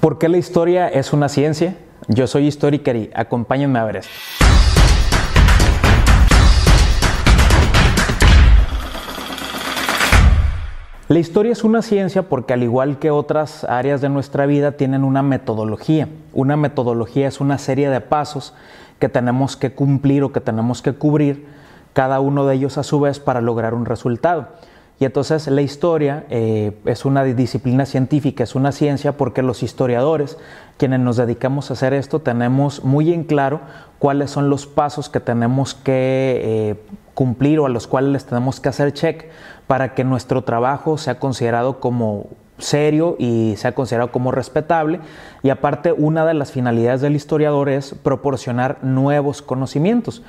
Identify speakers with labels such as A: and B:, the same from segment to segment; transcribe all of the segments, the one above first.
A: ¿Por qué la historia es una ciencia? Yo soy Historiker y acompáñenme a ver esto. La historia es una ciencia porque al igual que otras áreas de nuestra vida tienen una metodología. Una metodología es una serie de pasos que tenemos que cumplir o que tenemos que cubrir, cada uno de ellos a su vez para lograr un resultado. Y entonces la historia eh, es una disciplina científica, es una ciencia porque los historiadores, quienes nos dedicamos a hacer esto, tenemos muy en claro cuáles son los pasos que tenemos que eh, cumplir o a los cuales les tenemos que hacer check para que nuestro trabajo sea considerado como serio y sea considerado como respetable. Y aparte, una de las finalidades del historiador es proporcionar nuevos conocimientos.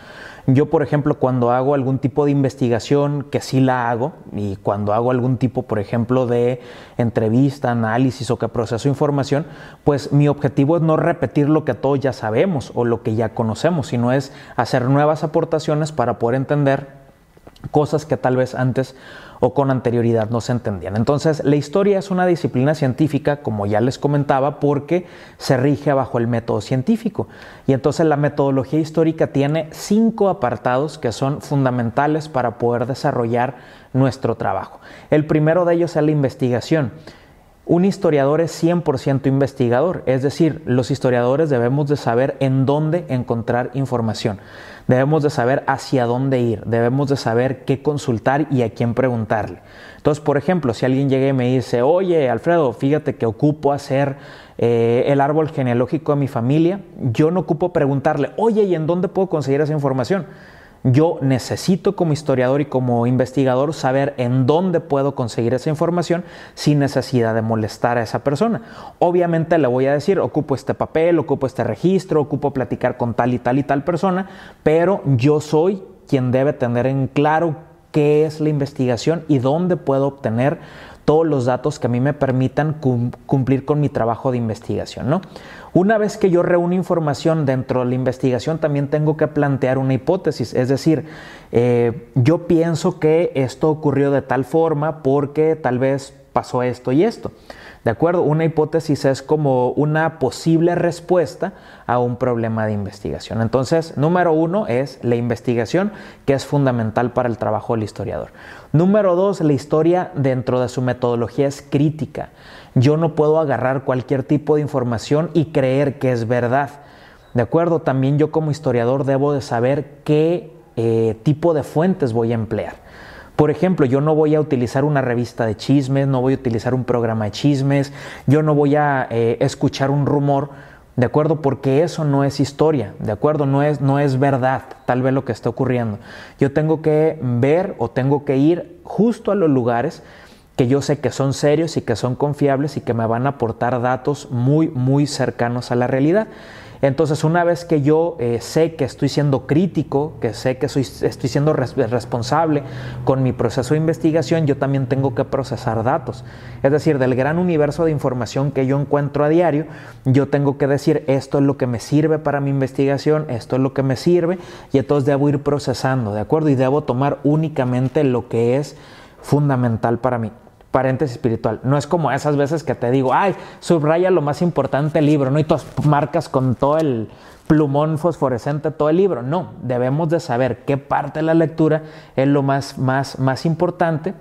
A: Yo, por ejemplo, cuando hago algún tipo de investigación, que sí la hago, y cuando hago algún tipo, por ejemplo, de entrevista, análisis o que proceso información, pues mi objetivo es no repetir lo que todos ya sabemos o lo que ya conocemos, sino es hacer nuevas aportaciones para poder entender cosas que tal vez antes o con anterioridad no se entendían. Entonces, la historia es una disciplina científica, como ya les comentaba, porque se rige bajo el método científico. Y entonces la metodología histórica tiene cinco apartados que son fundamentales para poder desarrollar nuestro trabajo. El primero de ellos es la investigación. Un historiador es 100% investigador, es decir, los historiadores debemos de saber en dónde encontrar información, debemos de saber hacia dónde ir, debemos de saber qué consultar y a quién preguntarle. Entonces, por ejemplo, si alguien llega y me dice, oye, Alfredo, fíjate que ocupo hacer eh, el árbol genealógico de mi familia, yo no ocupo preguntarle, oye, ¿y en dónde puedo conseguir esa información? Yo necesito como historiador y como investigador saber en dónde puedo conseguir esa información sin necesidad de molestar a esa persona. Obviamente le voy a decir, ocupo este papel, ocupo este registro, ocupo platicar con tal y tal y tal persona, pero yo soy quien debe tener en claro qué es la investigación y dónde puedo obtener todos los datos que a mí me permitan cumplir con mi trabajo de investigación. ¿no? Una vez que yo reúno información dentro de la investigación, también tengo que plantear una hipótesis, es decir, eh, yo pienso que esto ocurrió de tal forma porque tal vez pasó esto y esto. ¿De acuerdo? Una hipótesis es como una posible respuesta a un problema de investigación. Entonces, número uno es la investigación, que es fundamental para el trabajo del historiador. Número dos, la historia dentro de su metodología es crítica. Yo no puedo agarrar cualquier tipo de información y creer que es verdad. ¿De acuerdo? También yo como historiador debo de saber qué eh, tipo de fuentes voy a emplear. Por ejemplo, yo no voy a utilizar una revista de chismes, no voy a utilizar un programa de chismes, yo no voy a eh, escuchar un rumor, ¿de acuerdo? Porque eso no es historia, ¿de acuerdo? No es, no es verdad tal vez lo que está ocurriendo. Yo tengo que ver o tengo que ir justo a los lugares que yo sé que son serios y que son confiables y que me van a aportar datos muy, muy cercanos a la realidad. Entonces, una vez que yo eh, sé que estoy siendo crítico, que sé que estoy siendo responsable con mi proceso de investigación, yo también tengo que procesar datos. Es decir, del gran universo de información que yo encuentro a diario, yo tengo que decir, esto es lo que me sirve para mi investigación, esto es lo que me sirve, y entonces debo ir procesando, ¿de acuerdo? Y debo tomar únicamente lo que es fundamental para mí paréntesis espiritual. No es como esas veces que te digo, ay, subraya lo más importante el libro, ¿no? Y tú marcas con todo el plumón fosforescente todo el libro. No, debemos de saber qué parte de la lectura es lo más, más, más importante,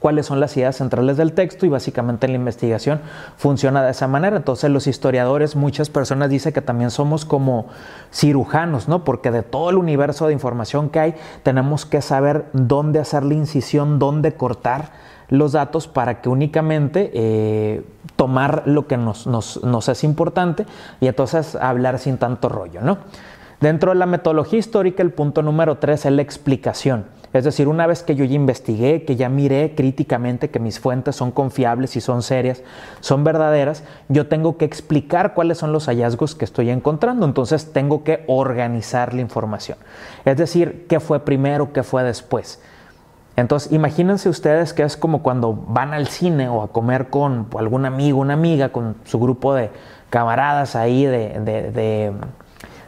A: cuáles son las ideas centrales del texto y básicamente la investigación funciona de esa manera. Entonces los historiadores, muchas personas dicen que también somos como cirujanos, ¿no? Porque de todo el universo de información que hay, tenemos que saber dónde hacer la incisión, dónde cortar los datos para que únicamente eh, tomar lo que nos, nos, es importante y entonces hablar sin tanto rollo, ¿no? Dentro de la metodología histórica, el punto número tres es la explicación. Es decir, una vez que yo ya investigué, que ya miré críticamente que mis fuentes son confiables y son serias, son verdaderas, yo tengo que explicar cuáles son los hallazgos que estoy encontrando. Entonces tengo que organizar la información. Es decir, qué fue primero, qué fue después. Entonces, imagínense ustedes que es como cuando van al cine o a comer con algún amigo, una amiga, con su grupo de camaradas ahí de, de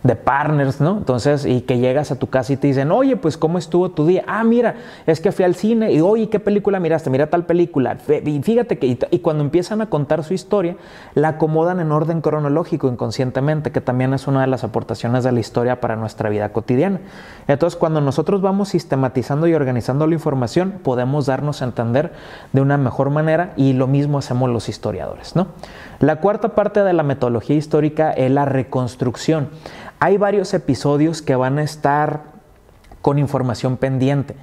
A: partners, ¿no? Entonces, y que llegas a tu casa y te dicen, oye, pues, ¿cómo estuvo tu día? Ah, mira, es que fui al cine y, oye, ¿qué película miraste? Mira tal película. Y fíjate que, y, cuando empiezan a contar su historia, la acomodan en orden cronológico inconscientemente, que también es una de las aportaciones de la historia para nuestra vida cotidiana. Entonces, cuando nosotros vamos sistematizando y organizando la información, podemos darnos a entender de una mejor manera y lo mismo hacemos los historiadores, ¿no? La cuarta parte de la metodología histórica es la reconstrucción. Hay varios episodios que van a estar con información pendiente.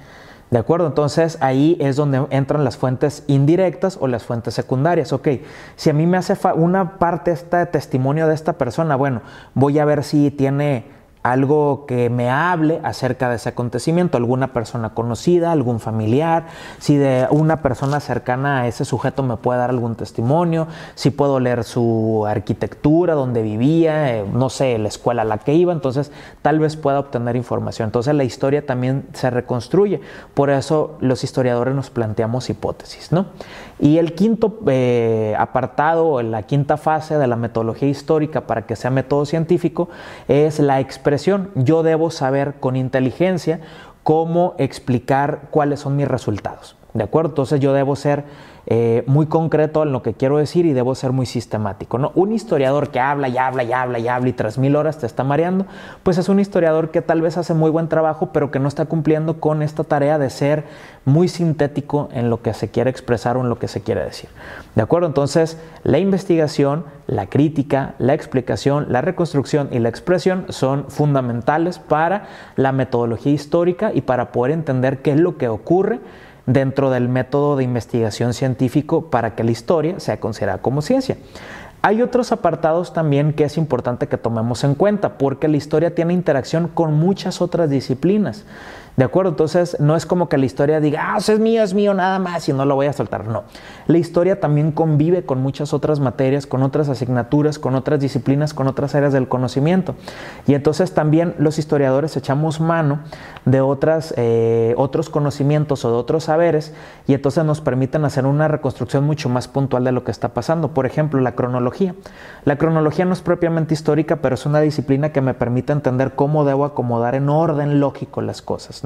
A: ¿De acuerdo? Entonces ahí es donde entran las fuentes indirectas o las fuentes secundarias. Ok, si a mí me hace una parte este testimonio de esta persona, bueno, voy a ver si tiene algo que me hable acerca de ese acontecimiento, alguna persona conocida, algún familiar, si de una persona cercana a ese sujeto me puede dar algún testimonio, si puedo leer su arquitectura, donde vivía, eh, no sé, la escuela a la que iba, entonces tal vez pueda obtener información. Entonces la historia también se reconstruye, por eso los historiadores nos planteamos hipótesis, ¿no? Y el quinto eh, apartado, la quinta fase de la metodología histórica para que sea método científico es la Yo debo saber con inteligencia cómo explicar cuáles son mis resultados. ¿De acuerdo? Entonces yo debo ser eh, muy concreto en lo que quiero decir y debo ser muy sistemático. ¿no? Un historiador que habla y habla y habla y habla y tres mil horas te está mareando, pues es un historiador que tal vez hace muy buen trabajo, pero que no está cumpliendo con esta tarea de ser muy sintético en lo que se quiere expresar o en lo que se quiere decir. ¿De acuerdo? Entonces, la investigación, la crítica, la explicación, la reconstrucción y la expresión son fundamentales para la metodología histórica y para poder entender qué es lo que ocurre dentro del método de investigación científico para que la historia sea considerada como ciencia. Hay otros apartados también que es importante que tomemos en cuenta, porque la historia tiene interacción con muchas otras disciplinas. ¿De acuerdo? Entonces no es como que la historia diga, ah, eso es mío, es mío, nada más y no lo voy a soltar. No. La historia también convive con muchas otras materias, con otras asignaturas, con otras disciplinas, con otras áreas del conocimiento. Y entonces también los historiadores echamos mano de otras, eh, otros conocimientos o de otros saberes y entonces nos permiten hacer una reconstrucción mucho más puntual de lo que está pasando. Por ejemplo, la cronología. La cronología no es propiamente histórica, pero es una disciplina que me permite entender cómo debo acomodar en orden lógico las cosas.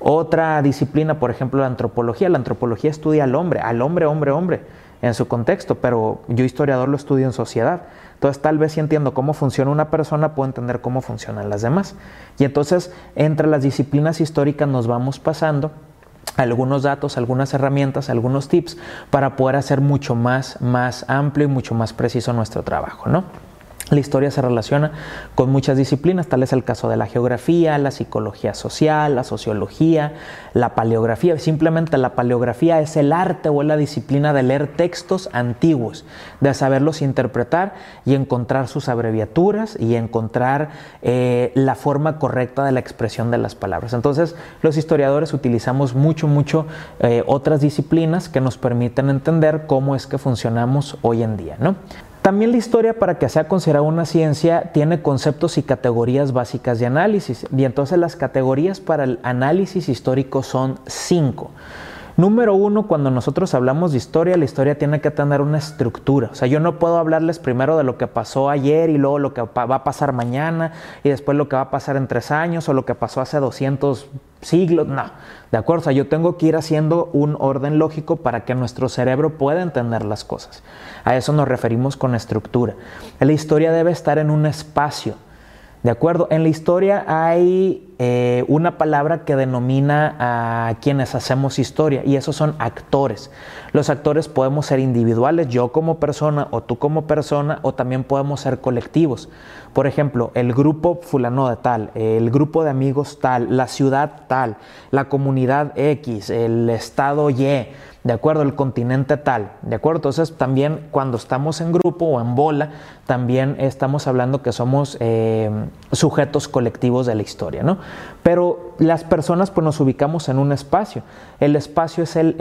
A: Otra disciplina, por ejemplo, la antropología. La antropología estudia al hombre, al hombre, hombre, hombre, en su contexto, pero yo historiador lo estudio en sociedad. Entonces tal vez si entiendo cómo funciona una persona, puedo entender cómo funcionan las demás. Y entonces entre las disciplinas históricas nos vamos pasando algunos datos, algunas herramientas, algunos tips para poder hacer mucho más, más amplio y mucho más preciso nuestro trabajo, ¿no? La historia se relaciona con muchas disciplinas, tal es el caso de la geografía, la psicología social, la sociología, la paleografía. Simplemente la paleografía es el arte o la disciplina de leer textos antiguos, de saberlos interpretar y encontrar sus abreviaturas y encontrar eh, la forma correcta de la expresión de las palabras. Entonces, los historiadores utilizamos mucho, mucho eh, otras disciplinas que nos permiten entender cómo es que funcionamos hoy en día, ¿no? También la historia, para que sea considerada una ciencia, tiene conceptos y categorías básicas de análisis. Y entonces las categorías para el análisis histórico son cinco. Número uno, cuando nosotros hablamos de historia, la historia tiene que tener una estructura. O sea, yo no puedo hablarles primero de lo que pasó ayer y luego lo que va a pasar mañana y después lo que va a pasar en tres años o lo que pasó hace 200 siglos. No, ¿de acuerdo? O sea, yo tengo que ir haciendo un orden lógico para que nuestro cerebro pueda entender las cosas. A eso nos referimos con estructura. La historia debe estar en un espacio. ¿De acuerdo? En la historia hay eh, una palabra que denomina a quienes hacemos historia y esos son actores. Los actores podemos ser individuales, yo como persona o tú como persona, o también podemos ser colectivos. Por ejemplo, el grupo fulano de tal, el grupo de amigos tal, la ciudad tal, la comunidad X, el estado Y de acuerdo al continente tal, de acuerdo. Entonces también cuando estamos en grupo o en bola, también estamos hablando que somos eh, sujetos colectivos de la historia, ¿no? Pero las personas pues nos ubicamos en un espacio. El espacio es el,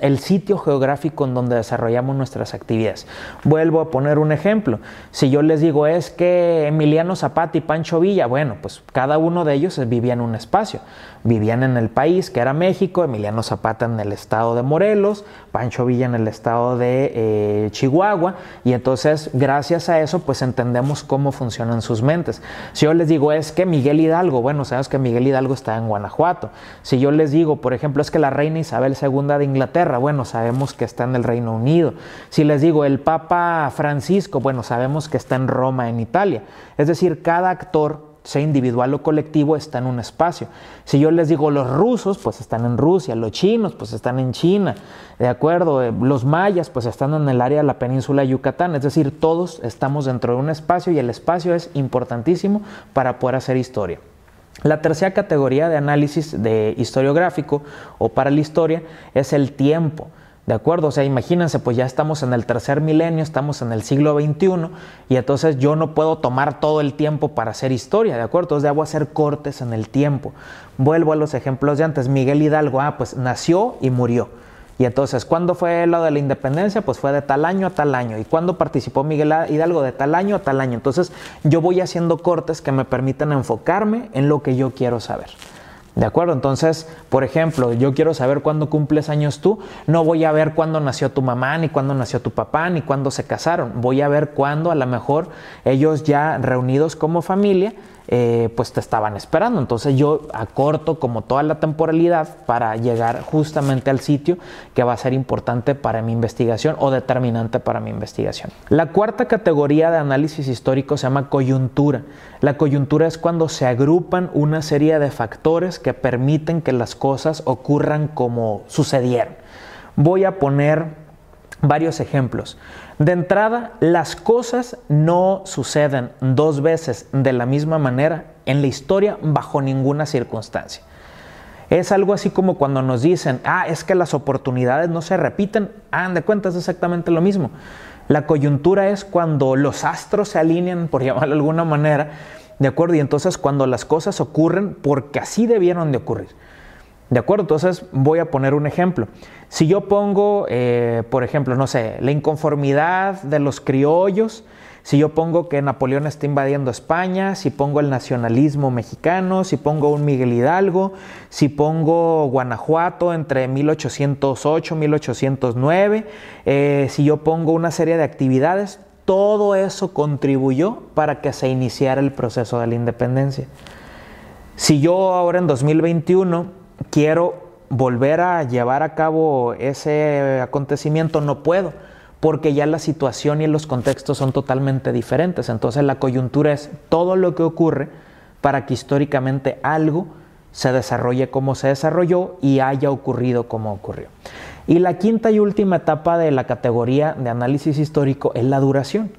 A: el, sitio geográfico en donde desarrollamos nuestras actividades. Vuelvo a poner un ejemplo. Si yo les digo es que Emiliano Zapata y Pancho Villa, bueno, pues cada uno de ellos vivía en un espacio. Vivían en el país que era México, Emiliano Zapata en el estado de Morelos, Pancho Villa en el estado de eh, Chihuahua, y entonces gracias a eso pues entendemos cómo funcionan sus mentes. Si yo les digo es que Miguel Hidalgo, bueno, sabes que Miguel Hidalgo está en Guanajuato. Si yo les digo, por ejemplo, es que la reina Isabel II de Inglaterra, bueno, sabemos que está en el Reino Unido. Si les digo el Papa Francisco, bueno, sabemos que está en Roma, en Italia. Es decir, cada actor sea individual o colectivo, está en un espacio. Si yo les digo los rusos, pues están en Rusia, los chinos, pues están en China, ¿de acuerdo? Eh, los mayas, pues están en el área de la península Yucatán, es decir, todos estamos dentro de un espacio y el espacio es importantísimo para poder hacer historia. La tercera categoría de análisis de historiográfico o para la historia es el tiempo. ¿De acuerdo? O sea, imagínense, pues ya estamos en el tercer milenio, estamos en el siglo XXI y entonces yo no puedo tomar todo el tiempo para hacer historia, ¿de acuerdo? Entonces debo hacer cortes en el tiempo. Vuelvo a los ejemplos de antes. Miguel Hidalgo, ah, pues nació y murió. Y entonces, ¿cuándo fue lo de la independencia? Pues fue de tal año a tal año. ¿Y cuándo participó Miguel Hidalgo? De tal año a tal año. Entonces, yo voy haciendo cortes que me permiten enfocarme en lo que yo quiero saber. ¿De acuerdo? Entonces, por ejemplo, yo quiero saber cuándo cumples años tú, no voy a ver cuándo nació tu mamá, ni cuándo nació tu papá, ni cuándo se casaron. Voy a ver cuándo a lo mejor ellos ya reunidos como familia eh, pues te estaban esperando. Entonces yo acorto como toda la temporalidad para llegar justamente al sitio que va a ser importante para mi investigación o determinante para mi investigación. La cuarta categoría de análisis histórico se llama coyuntura. La coyuntura es cuando se agrupan una serie de factores que permiten que las cosas ocurran como sucedieron. Voy a poner varios ejemplos. De entrada, las cosas no suceden dos veces de la misma manera en la historia bajo ninguna circunstancia. Es algo así como cuando nos dicen, ah, es que las oportunidades no se repiten. Ah, de cuenta, es exactamente lo mismo. La coyuntura es cuando los astros se alinean, por llamarlo de alguna manera, ¿de acuerdo? Y entonces cuando las cosas ocurren porque así debieron de ocurrir. ¿De acuerdo? Entonces voy a poner un ejemplo. Si yo pongo, eh, por ejemplo, no sé, la inconformidad de los criollos, si yo pongo que Napoleón está invadiendo España, si pongo el nacionalismo mexicano, si pongo un Miguel Hidalgo, si pongo Guanajuato entre 1808 y 1809, si yo pongo una serie de actividades, todo eso contribuyó para que se iniciara el proceso de la independencia. Si yo ahora en 2021 quiero volver a llevar a cabo ese acontecimiento, no puedo, porque ya la situación y los contextos son totalmente diferentes. Entonces la coyuntura es todo lo que ocurre para que históricamente algo se desarrolle como se desarrolló y haya ocurrido como ocurrió. Y la quinta y última etapa de la categoría de análisis histórico es la duración.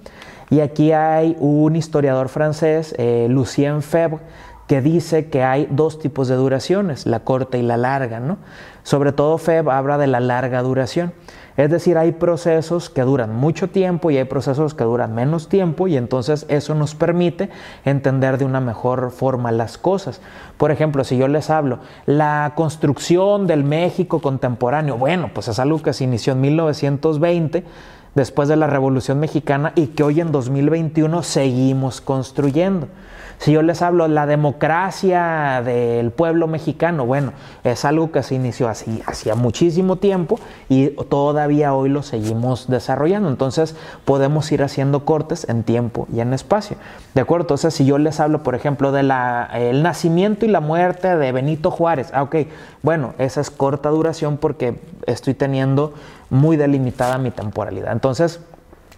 A: Y aquí hay un historiador francés, eh, Lucien Febvre, que dice que hay dos tipos de duraciones, la corta y la larga, ¿no? Sobre todo Feb habla de la larga duración. Es decir, hay procesos que duran mucho tiempo y hay procesos que duran menos tiempo y entonces eso nos permite entender de una mejor forma las cosas. Por ejemplo, si yo les hablo, la construcción del México contemporáneo, bueno, pues es algo que se inició en 1920 después de la Revolución Mexicana y que hoy en 2021 seguimos construyendo. Si yo les hablo la democracia del pueblo mexicano, bueno, es algo que se inició así hacía muchísimo tiempo y todavía hoy lo seguimos desarrollando. Entonces podemos ir haciendo cortes en tiempo y en espacio. ¿De acuerdo? Entonces si yo les hablo, por ejemplo, del nacimiento y la muerte de Benito Juárez, ah, ok, bueno, esa es corta duración porque estoy teniendo muy delimitada mi temporalidad. Entonces,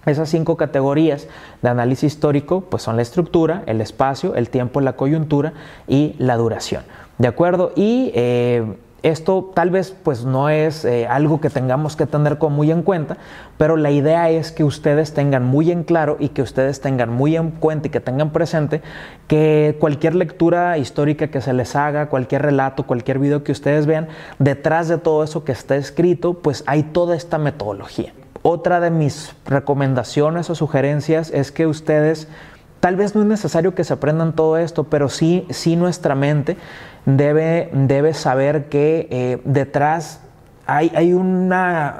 A: esas cinco categorías de análisis histórico pues son la estructura, el espacio, el tiempo, la coyuntura y la duración. ¿De acuerdo? Y eh, esto tal vez pues no es eh, algo que tengamos que tener muy en cuenta, pero la idea es que ustedes tengan muy en claro y que ustedes tengan muy en cuenta y que tengan presente que cualquier lectura histórica que se les haga, cualquier relato, cualquier video que ustedes vean, detrás de todo eso que está escrito, pues hay toda esta metodología. Otra de mis recomendaciones o sugerencias es que ustedes Tal vez no es necesario que se aprendan todo esto, pero sí, sí nuestra mente debe, debe saber que eh, detrás hay, un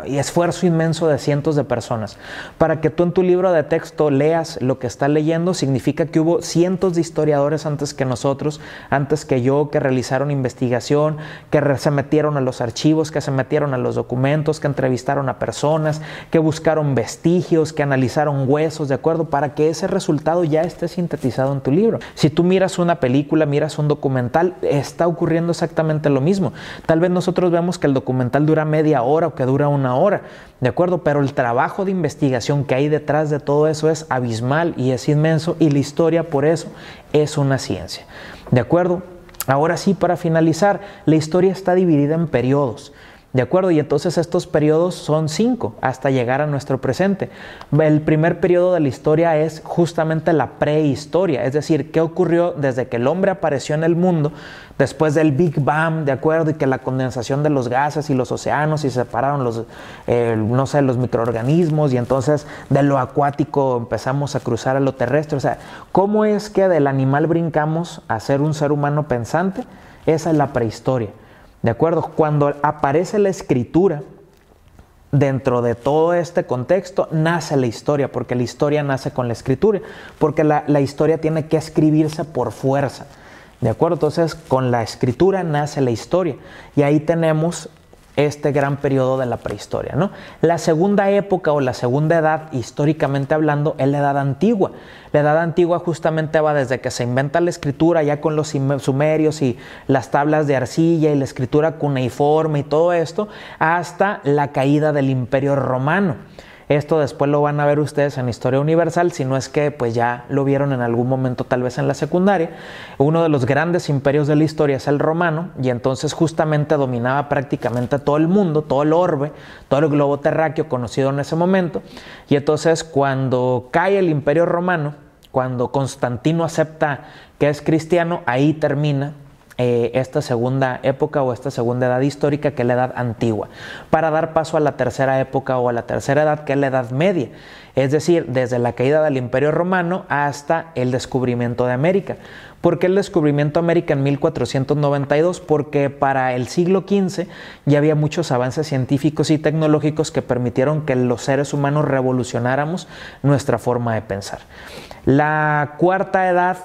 A: esfuerzo inmenso de cientos de personas. Para que tú en tu libro de texto leas lo que estás leyendo, significa que hubo cientos de historiadores antes que nosotros, antes que yo, que realizaron investigación, que se metieron a los archivos, que se metieron a los documentos, que entrevistaron a personas, que buscaron vestigios, que analizaron huesos, ¿de acuerdo? Para que ese resultado ya esté sintetizado en tu libro. Si tú miras una película, miras un documental, está ocurriendo exactamente lo mismo. Tal vez nosotros vemos que el documental dura media hora o que dura una hora, ¿de acuerdo? Pero el trabajo de investigación que hay detrás de todo eso es abismal y es inmenso y la historia por eso es una ciencia, ¿de acuerdo? Ahora sí, para finalizar, la historia está dividida en periodos. ¿De acuerdo? Y entonces estos periodos son cinco hasta llegar a nuestro presente. El primer periodo de la historia es justamente la prehistoria, es decir, qué ocurrió desde que el hombre apareció en el mundo, después del Big Bang, ¿de acuerdo? Y que la condensación de los gases y los océanos y separaron los, no sé, los microorganismos y entonces de lo acuático empezamos a cruzar a lo terrestre. O sea, ¿cómo es que del animal brincamos a ser un ser humano pensante? Esa es la prehistoria. ¿De acuerdo? Cuando aparece la escritura, dentro de todo este contexto, nace la historia, porque la historia nace con la escritura, porque la, historia tiene que escribirse por fuerza. ¿De acuerdo? Entonces, con la escritura nace la historia. Y ahí tenemos este gran periodo de la prehistoria. ¿no? La segunda época o la segunda edad, históricamente hablando, es la edad antigua. La edad antigua justamente va desde que se inventa la escritura, ya con los sumerios y las tablas de arcilla y la escritura cuneiforme y todo esto, hasta la caída del imperio romano. Esto después lo van a ver ustedes en Historia Universal, si no es que pues ya lo vieron en algún momento tal vez en la secundaria. Uno de los grandes imperios de la historia es el romano y entonces justamente dominaba prácticamente todo el mundo, todo el orbe, todo el globo terráqueo conocido en ese momento. Y entonces cuando cae el imperio romano, cuando Constantino acepta que es cristiano, ahí termina eh, esta segunda época o esta segunda edad histórica que es la edad antigua, para dar paso a la tercera época o a la tercera edad que es la edad media, es decir, desde la caída del imperio romano hasta el descubrimiento de América. ¿Por qué el descubrimiento de América en 1492? Porque para el siglo XV ya había muchos avances científicos y tecnológicos que permitieron que los seres humanos revolucionáramos nuestra forma de pensar. La cuarta edad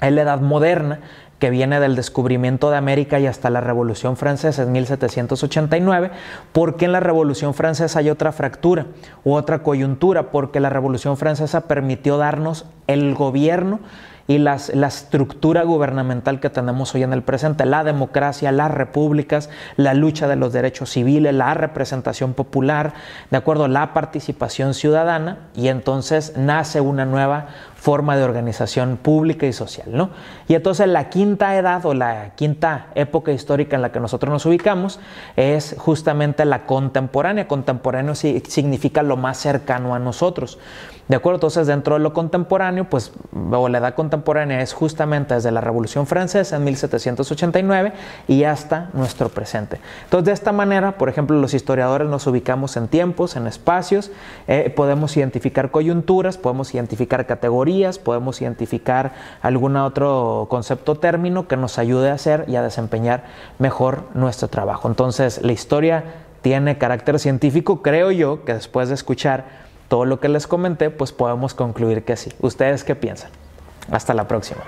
A: es la edad moderna, que viene del descubrimiento de América y hasta la Revolución Francesa en 1789, porque en la Revolución Francesa hay otra fractura u otra coyuntura, porque la Revolución Francesa permitió darnos el gobierno y la estructura gubernamental que tenemos hoy en el presente, la democracia, las repúblicas, la lucha de los derechos civiles, la representación popular, de acuerdo, la participación ciudadana, y entonces nace una nueva forma de organización pública y social, ¿no? Y entonces la quinta edad o la quinta época histórica en la que nosotros nos ubicamos es justamente la contemporánea. Contemporáneo significa lo más cercano a nosotros. ¿De acuerdo? Entonces, dentro de lo contemporáneo, pues, o la edad contemporánea es justamente desde la Revolución Francesa en 1789 y hasta nuestro presente. Entonces, de esta manera, por ejemplo, los historiadores nos ubicamos en tiempos, en espacios, eh, podemos identificar coyunturas, podemos identificar podemos identificar algún otro concepto término que nos ayude a hacer y a desempeñar mejor nuestro trabajo. Entonces, la historia tiene carácter científico, creo yo, que después de escuchar todo lo que les comenté, pues podemos concluir que sí. ¿Ustedes qué piensan? Hasta la próxima.